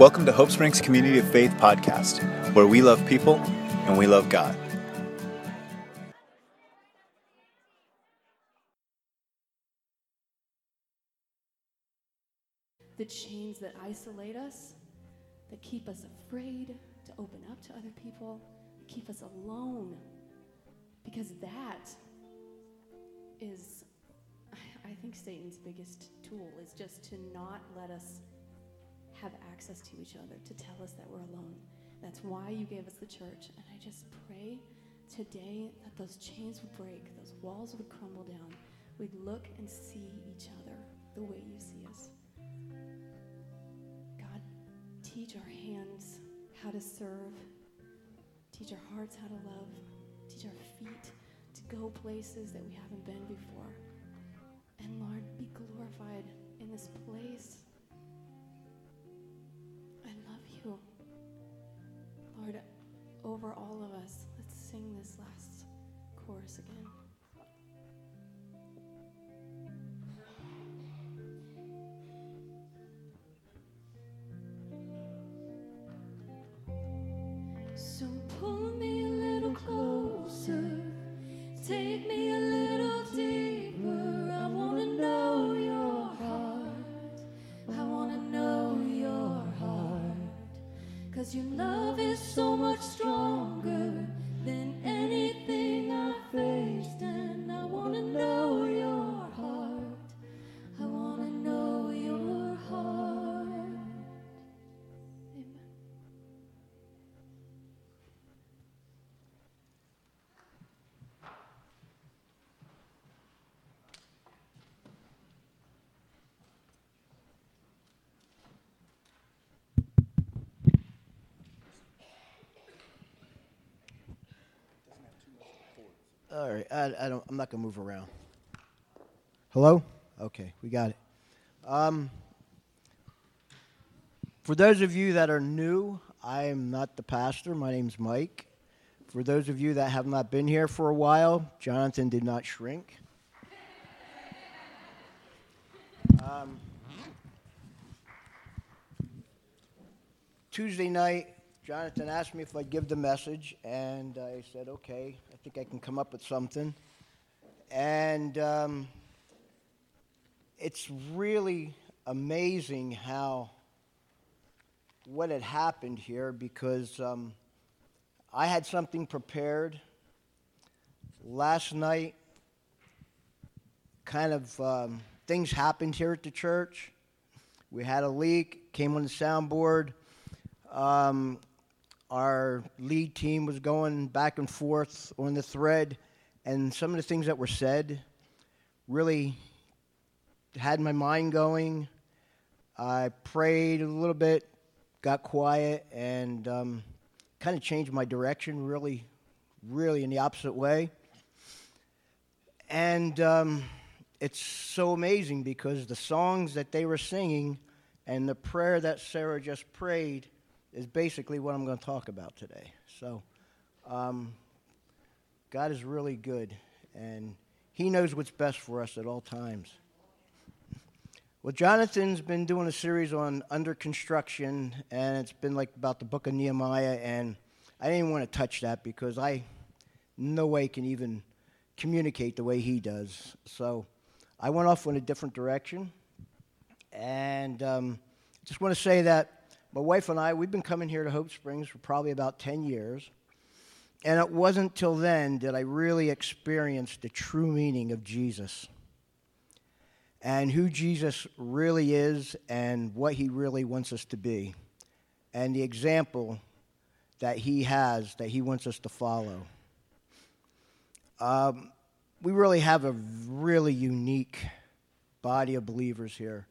Welcome to Hope Springs Community of Faith podcast, where we love people and we love God. The chains that isolate us, that keep us afraid to open up to other people, keep us alone. Because that is, I think, Satan's biggest tool is just to not let us have access to each other, to tell us that we're alone. That's why you gave us the church. And I just pray today that those chains would break, those walls would crumble down. We'd look and see each other the way you see us. God, teach our hands how to serve, teach our hearts how to love, teach our feet to go places that we haven't been before. And Lord, be glorified in this place. Over all of us, let's sing this last chorus again. All right, I, I don't. I'm not gonna move around. Hello? Okay, we got it. Um, for those of you that are new, I am not the pastor. My name's Mike. For those of you that have not been here for a while, Jonathan did not shrink. Um, Tuesday night, Jonathan asked me if I'd give the message, and I said, okay, I think I can come up with something. And um, it's really amazing how what had happened here because um, I had something prepared last night. Kind of um, things happened here at the church. We had a leak, came on the soundboard. Um, our lead team was going back and forth on the thread, and some of the things that were said really had my mind going. I prayed a little bit, got quiet, and um, kind of changed my direction, really, really in the opposite way. And um, it's so amazing because the songs that they were singing and the prayer that Sarah just prayed is basically what I'm going to talk about today. So, um, God is really good, and He knows what's best for us at all times. Well, Jonathan's been doing a series on under construction, and it's been like about the book of Nehemiah, and I didn't want to touch that because I, no way, can even communicate the way he does. So I went off in a different direction, and um, just want to say that my wife and I, we've been coming here to Hope Springs for probably about 10 years. And it wasn't till then that I really experienced the true meaning of Jesus and who Jesus really is and what he really wants us to be and the example that he has that he wants us to follow. Um, we really have a really unique body of believers here.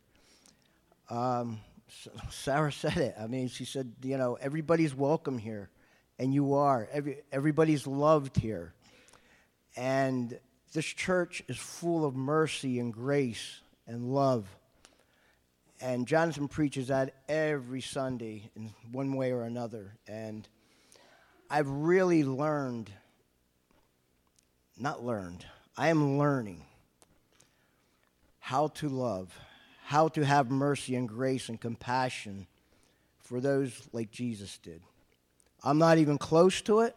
Um, Sarah said it. I mean, she said, you know, everybody's welcome here, and you are. Every, everybody's loved here. And this church is full of mercy and grace and love. And Jonathan preaches that every Sunday in one way or another. And I've really learned, not learned, I am learning how to love, how to have mercy and grace and compassion for those like Jesus did. I'm not even close to it.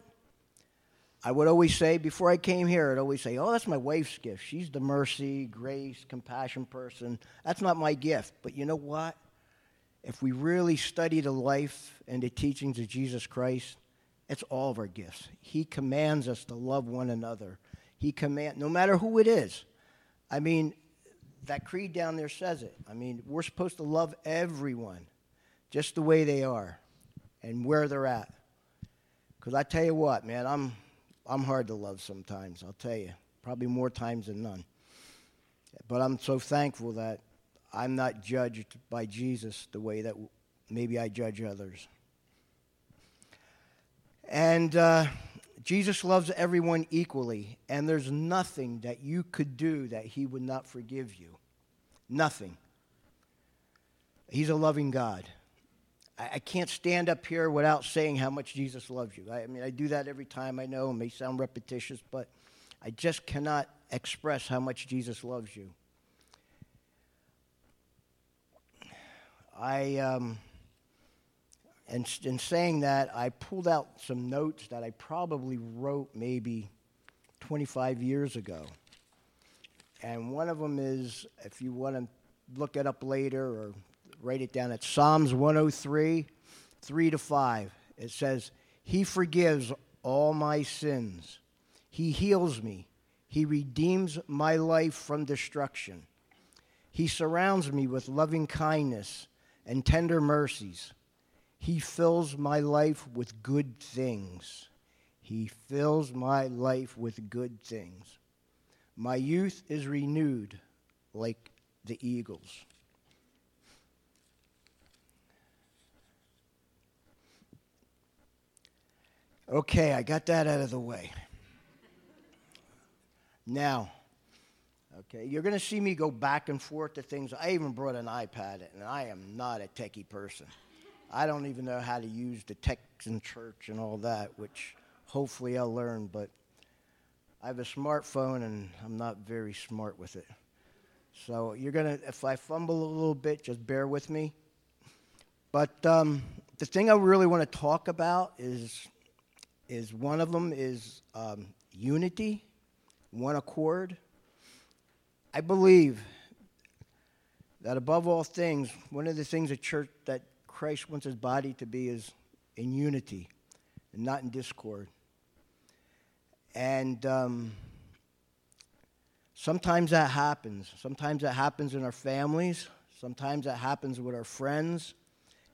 I would always say, before I came here, I'd always say, oh, that's my wife's gift. She's the mercy, grace, compassion person. That's not my gift. But you know what? If we really study the life and the teachings of Jesus Christ, it's all of our gifts. He commands us to love one another. He command no matter who it is. I mean, that creed down there says it. I mean, we're supposed to love everyone just the way they are and where they're at. Because I tell you what, man, I'm, I'm hard to love sometimes, I'll tell you. Probably more times than none. But I'm so thankful that I'm not judged by Jesus the way that maybe I judge others. And uh, Jesus loves everyone equally, and there's nothing that you could do that he would not forgive you. Nothing. He's a loving God. I, can't stand up here without saying how much Jesus loves you. I, I mean, I do that every time I know. It may sound repetitious, but I just cannot express how much Jesus loves you. I. Um, and in saying that, I pulled out some notes that I probably wrote maybe 25 years ago. And one of them is, if you want to look it up later or write it down, it's Psalms 103, 3 to 5. It says, He forgives all my sins, He heals me, He redeems my life from destruction. He surrounds me with loving kindness and tender mercies. He fills my life with good things. He fills my life with good things. My youth is renewed like the eagles. Okay, I got that out of the way. Now, okay, you're going to see me go back and forth to things. I even brought an iPad, and I am not a techie person. I don't even know how to use the text in church and all that, which hopefully I'll learn, but I have a smartphone and I'm not very smart with it. So you're going to, if I fumble a little bit, just bear with me. But um, the thing I really want to talk about is, is one of them is um, unity, one accord. I believe that above all things, one of the things that church that Christ wants his body to be is in unity and not in discord. And um, sometimes that happens. Sometimes that happens in our families. Sometimes that happens with our friends.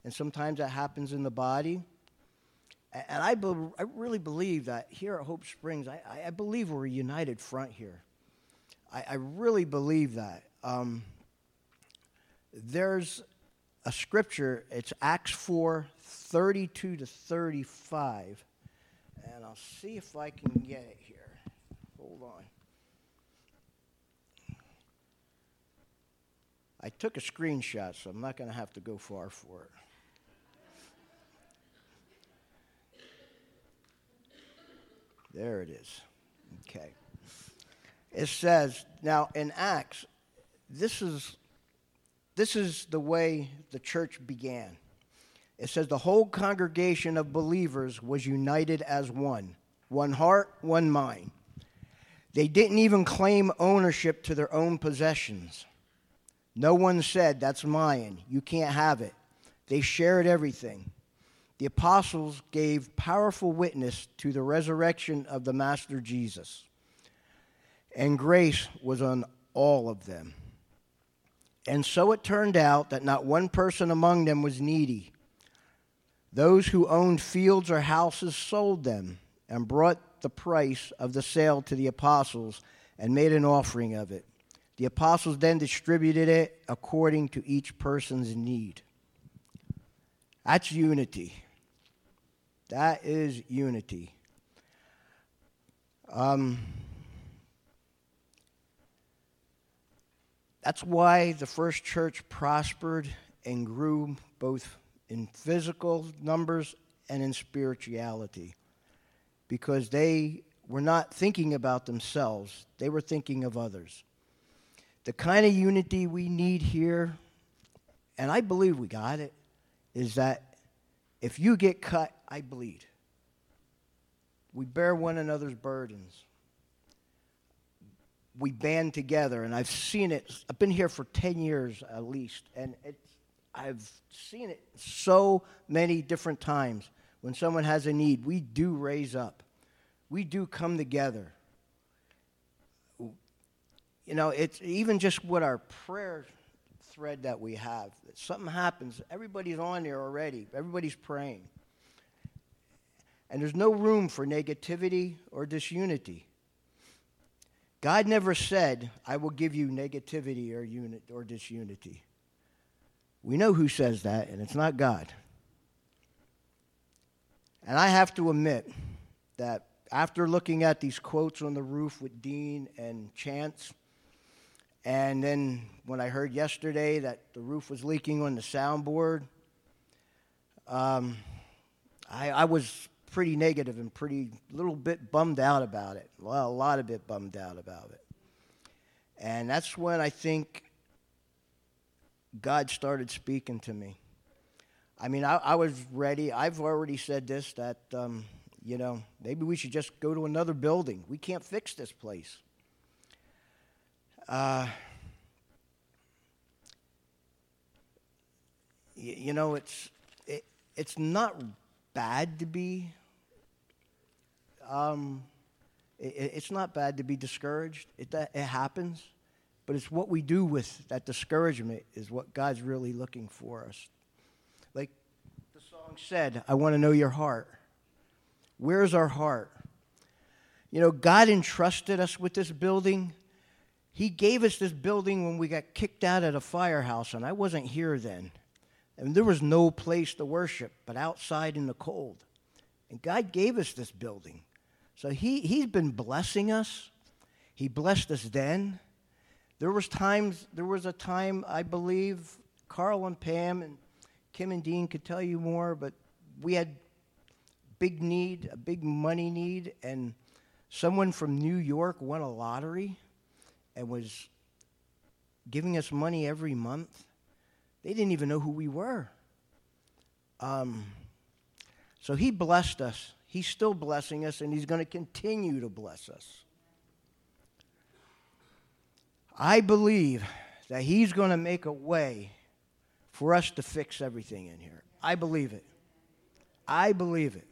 And sometimes that happens in the body. And I, be- I really believe that here at Hope Springs, I, I believe we're a united front here. I, I really believe that. Um, there's a scripture. It's Acts 4 32 to 35. And I'll see if I can get it here. Hold on. I took a screenshot, so I'm not going to have to go far for it. There it is. Okay. It says, now in Acts, this is this is the way the church began. It says the whole congregation of believers was united as one, one heart, one mind. They didn't even claim ownership to their own possessions. No one said, That's mine. You can't have it. They shared everything. The apostles gave powerful witness to the resurrection of the Master Jesus, and grace was on all of them. And so it turned out that not one person among them was needy. Those who owned fields or houses sold them and brought the price of the sale to the apostles and made an offering of it. The apostles then distributed it according to each person's need. That's unity. That is unity. Um, That's why the first church prospered and grew both in physical numbers and in spirituality because they were not thinking about themselves, they were thinking of others. The kind of unity we need here, and I believe we got it, is that If you get cut, I bleed. We bear one another's burdens. We band together, and I've seen it. I've been here for 10 years at least, and it's, I've seen it so many different times. When someone has a need, we do raise up, we do come together. You know, it's even just what our prayer thread that we have. Something happens, everybody's on there already, everybody's praying. And there's no room for negativity or disunity. God never said, I will give you negativity or, unit, or disunity. We know who says that, and it's not God. And I have to admit that after looking at these quotes on the roof with Dean and Chance, and then when I heard yesterday that the roof was leaking on the soundboard, um, I, I was pretty negative and pretty little bit bummed out about it. Well, a lot of bit bummed out about it. And that's when I think God started speaking to me. I mean, I, I was ready. I've already said this that, um, you know, maybe we should just go to another building. We can't fix this place. Uh, you, you know, it's, it, it's not bad to be um, it, it's not bad to be discouraged. It, it happens. But it's what we do with that discouragement is what God's really looking for us. Like the song said, I want to know your heart. Where's our heart? You know, God entrusted us with this building. He gave us this building when we got kicked out at a firehouse, and I wasn't here then. And there was no place to worship but outside in the cold. And God gave us this building. So he, he's been blessing us. He blessed us then. There was times, there was a time, I believe, Carl and Pam and Kim and Dean could tell you more, but we had big need, a big money need, and someone from New York won a lottery and was giving us money every month. They didn't even know who we were. Um, so he blessed us. He's still blessing us, and He's going to continue to bless us. I believe that He's going to make a way for us to fix everything in here. I believe it. I believe it.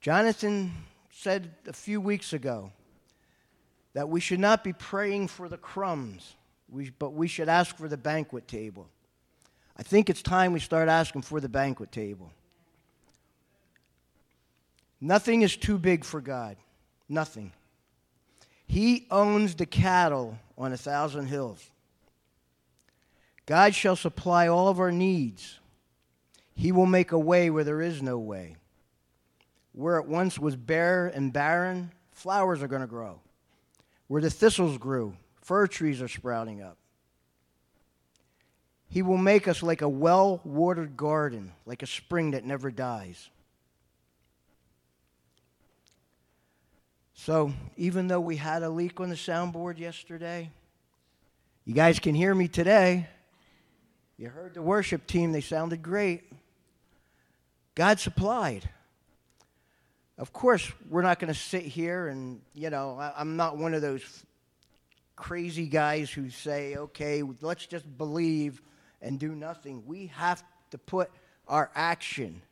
Jonathan said a few weeks ago that we should not be praying for the crumbs, but we should ask for the banquet table. I think it's time we start asking for the banquet table. Nothing is too big for God. Nothing. He owns the cattle on a thousand hills. God shall supply all of our needs. He will make a way where there is no way. Where it once was bare and barren, flowers are going to grow. Where the thistles grew, fir trees are sprouting up. He will make us like a well watered garden, like a spring that never dies. So, even though we had a leak on the soundboard yesterday, you guys can hear me today. You heard the worship team, they sounded great. God supplied. Of course, we're not going to sit here and, you know, I, I'm not one of those crazy guys who say, okay, let's just believe and do nothing. We have to put our action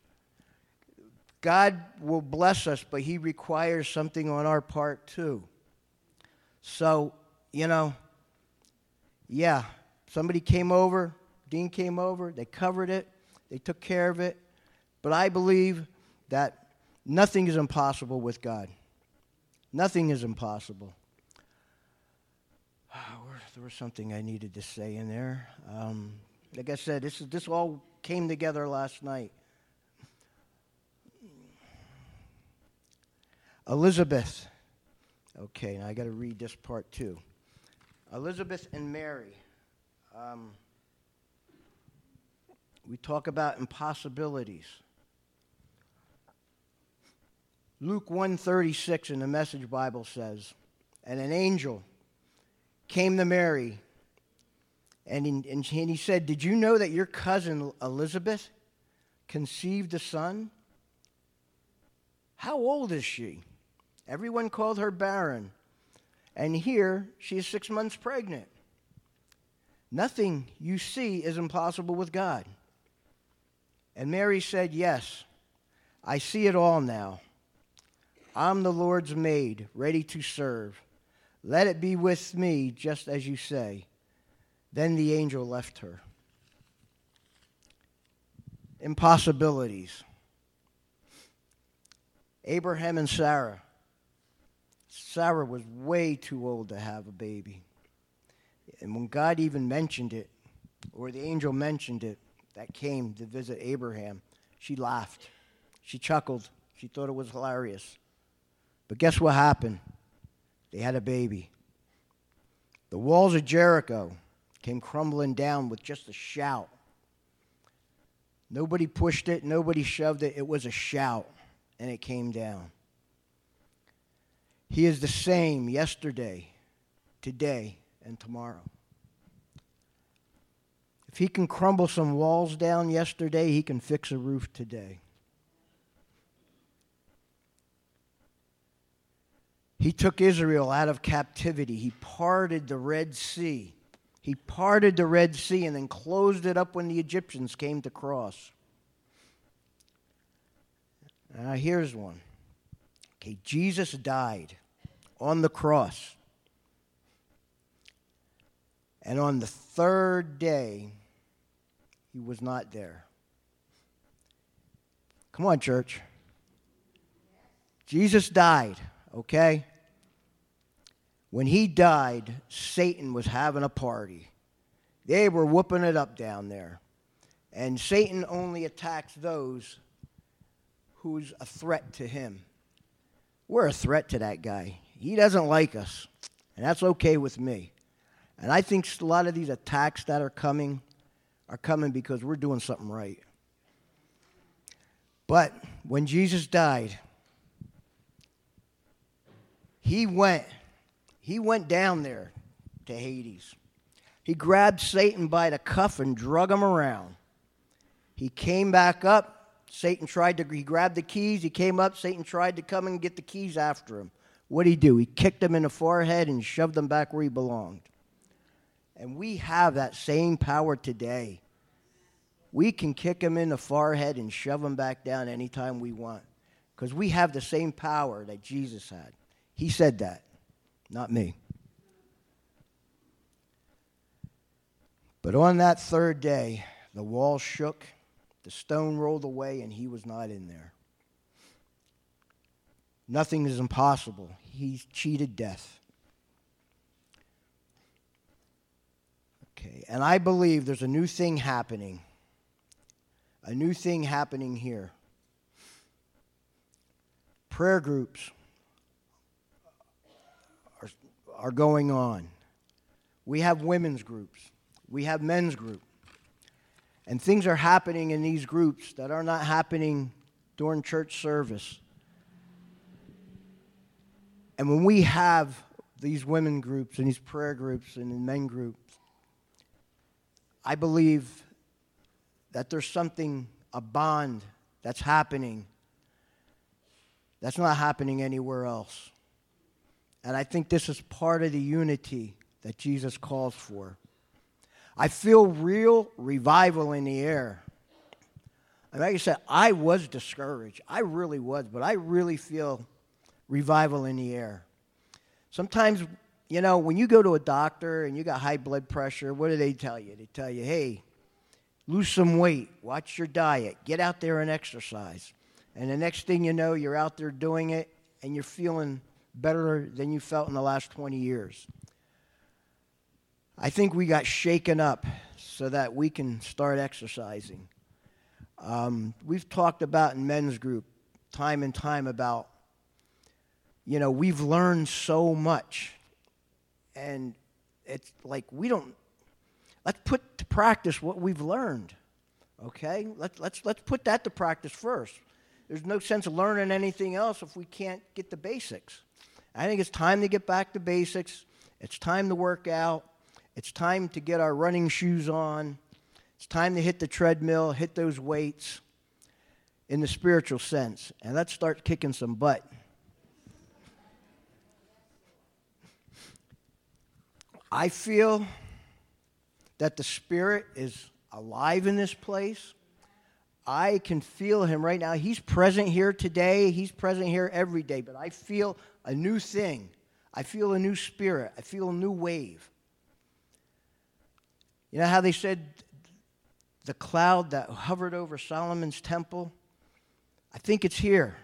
God will bless us, but He requires something on our part too. So, you know, yeah, somebody came over, Dean came over, they covered it, they took care of it, but I believe that nothing is impossible with God. Nothing is impossible. there was something I needed to say in there. Um, like I said, this, is, this all came together last night. Elizabeth. Okay, now I got to read this part too. Elizabeth and Mary. Um, we talk about impossibilities. Luke 136 in the Message Bible says, And an angel came to Mary, and, and he said, Did you know that your cousin Elizabeth conceived a son? How old is she? Everyone called her barren. And here she is six months pregnant. Nothing you see is impossible with God. And Mary said, Yes, I see it all now. I'm the Lord's maid, ready to serve. Let it be with me just as you say. Then the angel left her. Impossibilities. Abraham and Sarah. Sarah was way too old to have a baby. And when God even mentioned it, or the angel mentioned it, that came to visit Abraham, she laughed. She chuckled. She thought it was hilarious. But guess what happened? They had a baby. The walls of Jericho came crumbling down with just a shout. Nobody pushed it, nobody shoved it. It was a shout, and it came down. He is the same yesterday, today, and tomorrow. If he can crumble some walls down yesterday, he can fix a roof today. He took Israel out of captivity. He parted the Red Sea. He parted the Red Sea and then closed it up when the Egyptians came to cross. Now, here's one. Okay, Jesus died on the cross. And on the third day, he was not there. Come on, church. Jesus died, okay? When he died, Satan was having a party. They were whooping it up down there. And Satan only attacks those who's a threat to him. We're a threat to that guy. He doesn't like us, and that's okay with me. And I think a lot of these attacks that are coming are coming because we're doing something right. But when Jesus died, he went he went down there to Hades. He grabbed Satan by the cuff and drug him around. He came back up. Satan tried to, he grabbed the keys. He came up. Satan tried to come and get the keys after him. What did he do? He kicked him in the forehead and shoved him back where he belonged. And we have that same power today. We can kick him in the forehead and shove him back down anytime we want because we have the same power that Jesus had. He said that not me. But on that third day, the wall shook, the stone rolled away, and he was not in there. Nothing is impossible. He cheated death. Okay, and I believe there's a new thing happening. A new thing happening here. Prayer groups are are going on. We have women's groups, we have men's group. And things are happening in these groups that are not happening during church service. And when we have these women groups and these prayer groups and men groups, I believe that there's something, a bond that's happening that's not happening anywhere else. And I think this is part of the unity that Jesus calls for. I feel real revival in the air. And like I said, I was discouraged. I really was, but I really feel revival in the air. Sometimes, you know, when you go to a doctor and you got high blood pressure, what do they tell you? They tell you, hey, lose some weight, watch your diet, get out there and exercise. And the next thing you know, you're out there doing it and you're feeling better than you felt in the last 20 years. I think we got shaken up so that we can start exercising. Um, we've talked about in men's group time and time about, you know, we've learned so much. And it's like we don't, let's put to practice what we've learned. Okay? Let's, let's, let's put that to practice first. There's no sense of learning anything else if we can't get the basics. I think it's time to get back to basics. It's time to work out. It's time to get our running shoes on. It's time to hit the treadmill, hit those weights. in the spiritual sense. And let's start kicking some butt. I feel that the Spirit is alive in this place. I can feel him right now. He's present here today. He's present here every day. But I feel a new thing. I feel a new spirit. I feel a new wave. You know how they said the cloud that hovered over Solomon's temple? I think it's here.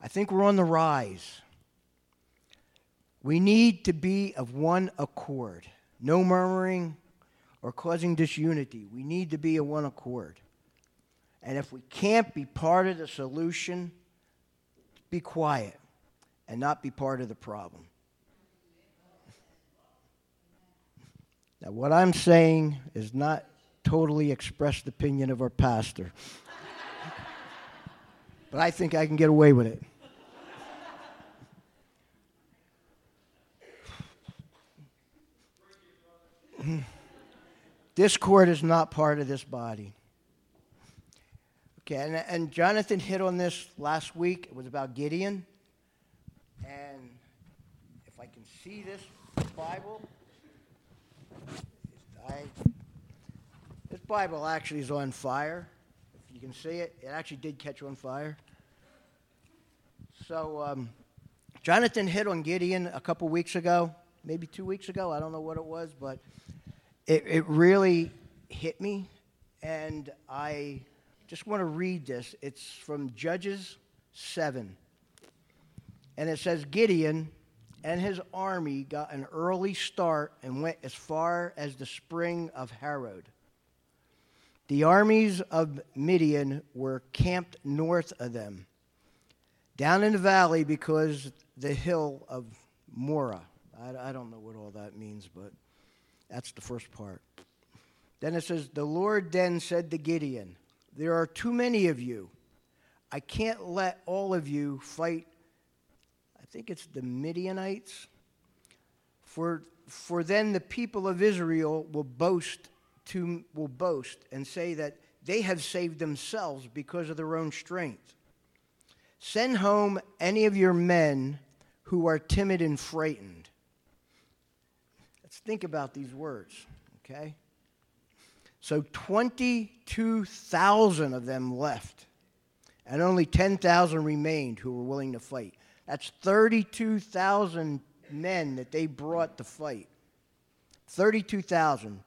I think we're on the rise. We need to be of one accord. No murmuring or causing disunity. We need to be of one accord. And if we can't be part of the solution, be quiet and not be part of the problem. Now, what I'm saying is not totally expressed opinion of our pastor, but I think I can get away with it. Discord is not part of this body. Okay, and, and Jonathan hit on this last week. It was about Gideon. And if I can see this Bible, I, this Bible actually is on fire. If you can see it, it actually did catch on fire. So, um, Jonathan hit on Gideon a couple weeks ago, maybe two weeks ago. I don't know what it was, but it, it really hit me. And I just want to read this. It's from Judges 7. And it says Gideon and his army got an early start and went as far as the spring of Harod. The armies of Midian were camped north of them, down in the valley because the hill of Moreh. I, I don't know what all that means, but that's the first part. Then it says, The Lord then said to Gideon, There are too many of you. I can't let all of you fight I think it's the Midianites. For, for then the people of Israel will boast, to, will boast and say that they have saved themselves because of their own strength. Send home any of your men who are timid and frightened. Think about these words, okay? So 22,000 of them left, and only 10,000 remained who were willing to fight. That's 32,000 men that they brought to fight. 32,000.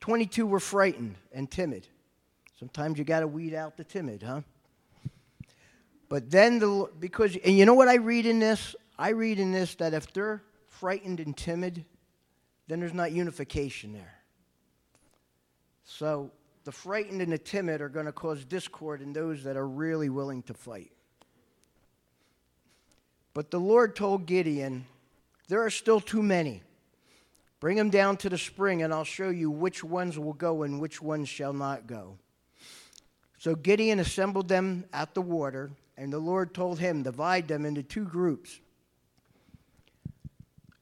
22 were frightened and timid. Sometimes you got to weed out the timid, huh? But then the because and you know what I read in this? I read in this that if they're frightened and timid, then there's not unification there. So the frightened and the timid are going to cause discord in those that are really willing to fight. But the Lord told Gideon, There are still too many. Bring them down to the spring, and I'll show you which ones will go and which ones shall not go. So Gideon assembled them at the water, and the Lord told him, Divide them into two groups.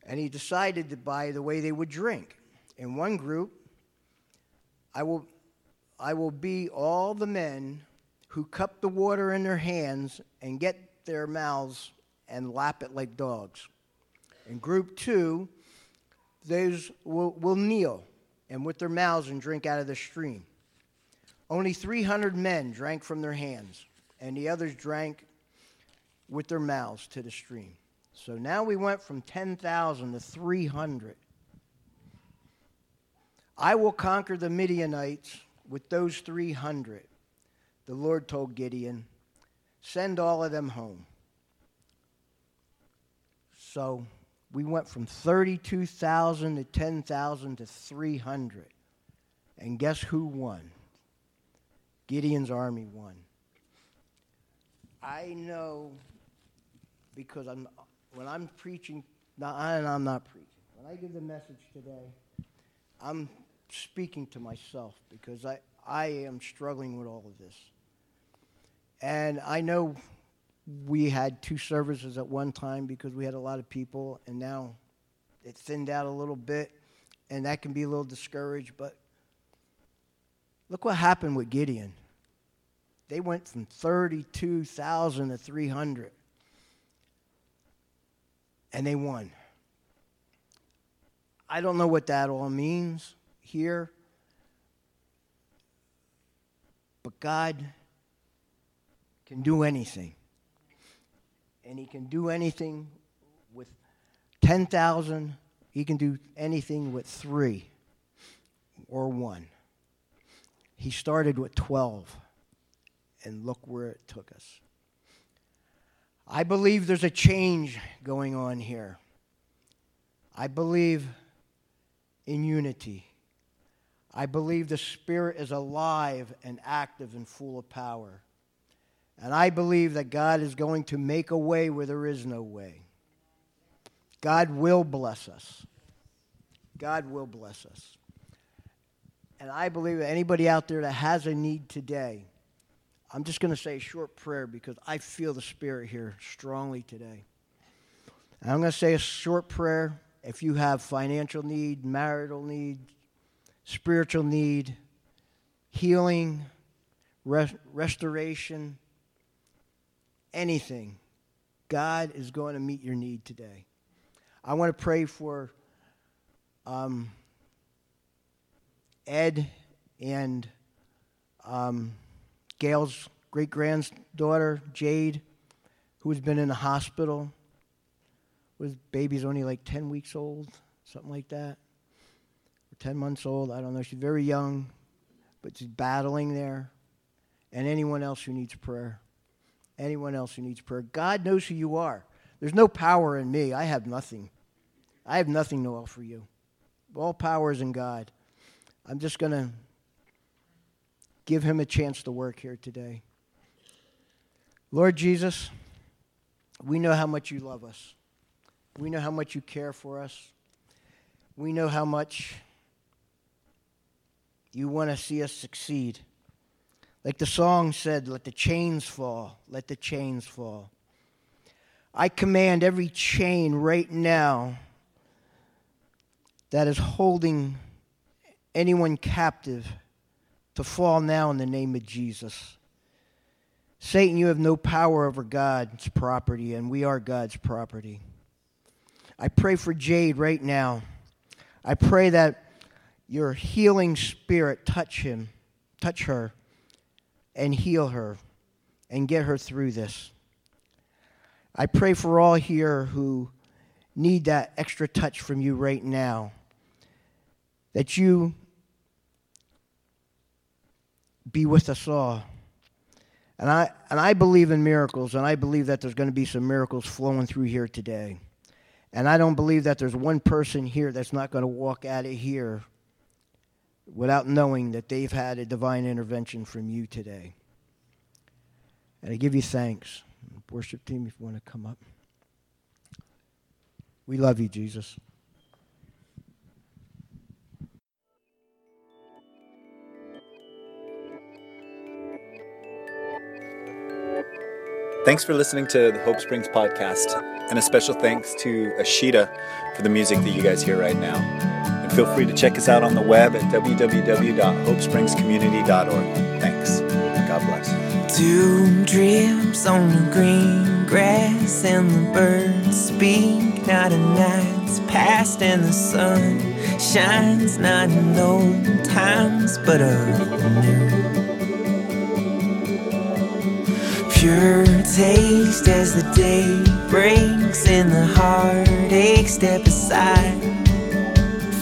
And he decided to by the way they would drink. In one group, I will, I will be all the men who cup the water in their hands and get their mouths and lap it like dogs. In group two, those will, will kneel and with their mouths and drink out of the stream. Only 300 men drank from their hands, and the others drank with their mouths to the stream. So now we went from 10,000 to 300. I will conquer the Midianites with those 300. The Lord told Gideon, Send all of them home. So we went from 32,000 to 10,000 to 300. And guess who won? Gideon's army won. I know because I'm, when I'm preaching, and I'm not preaching, when I give the message today, I'm speaking to myself because I, I am struggling with all of this. And I know we had two services at one time because we had a lot of people, and now it thinned out a little bit, and that can be a little discouraged. But look what happened with Gideon. They went from 32,000 to 300. And they won. I don't know what that all means here. But God can do anything. And He can do anything with 10,000. He can do anything with three or one. He started with 12, and look where it took us. I believe there's a change going on here. I believe in unity. I believe the Spirit is alive and active and full of power. And I believe that God is going to make a way where there is no way. God will bless us. God will bless us. And I believe that anybody out there that has a need today, I'm just going to say a short prayer because I feel the Spirit here strongly today. And I'm going to say a short prayer if you have financial need, marital need, spiritual need, healing, restoration, anything, God is going to meet your need today. I want to pray for um, Ed and um, Gail's great granddaughter, Jade, who has been in the hospital. Was baby's only like 10 weeks old, something like that, or 10 months old. I don't know. She's very young, but she's battling there. And anyone else who needs prayer. Anyone else who needs prayer. God knows who you are. There's no power in me. I have nothing. I have nothing to offer you. All power is in God. I'm just going to give him a chance to work here today. Lord Jesus, we know how much you love us. We know how much you care for us. We know how much you want to see us succeed. Like the song said, let the chains fall, let the chains fall. I command every chain right now that is holding anyone captive to fall now in the name of Jesus. Satan, you have no power over God's property, and we are God's property. I pray for Jade right now. I pray that your healing spirit touch him, touch her, and heal her, and get her through this. I pray for all here who need that extra touch from you right now. That you be with us all. And I, and I believe in miracles, and I believe that there's going to be some miracles flowing through here today. And I don't believe that there's one person here that's not going to walk out of here without knowing that they've had a divine intervention from you today. And I give you thanks. Worship team, if you want to come up. We love you, Jesus. Thanks for listening to the Hope Springs podcast, and a special thanks to Ashita for the music that you guys hear right now. And feel free to check us out on the web at www.hopespringscommunity.org. Thanks. God bless. Two drips on the green grass, and the birds speak. Not a night's past, and the sun shines. Not in old times, but a new pure taste as the day breaks and the heartache step aside.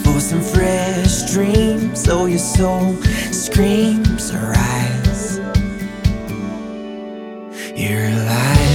For some fresh dreams so your soul screams arise you're alive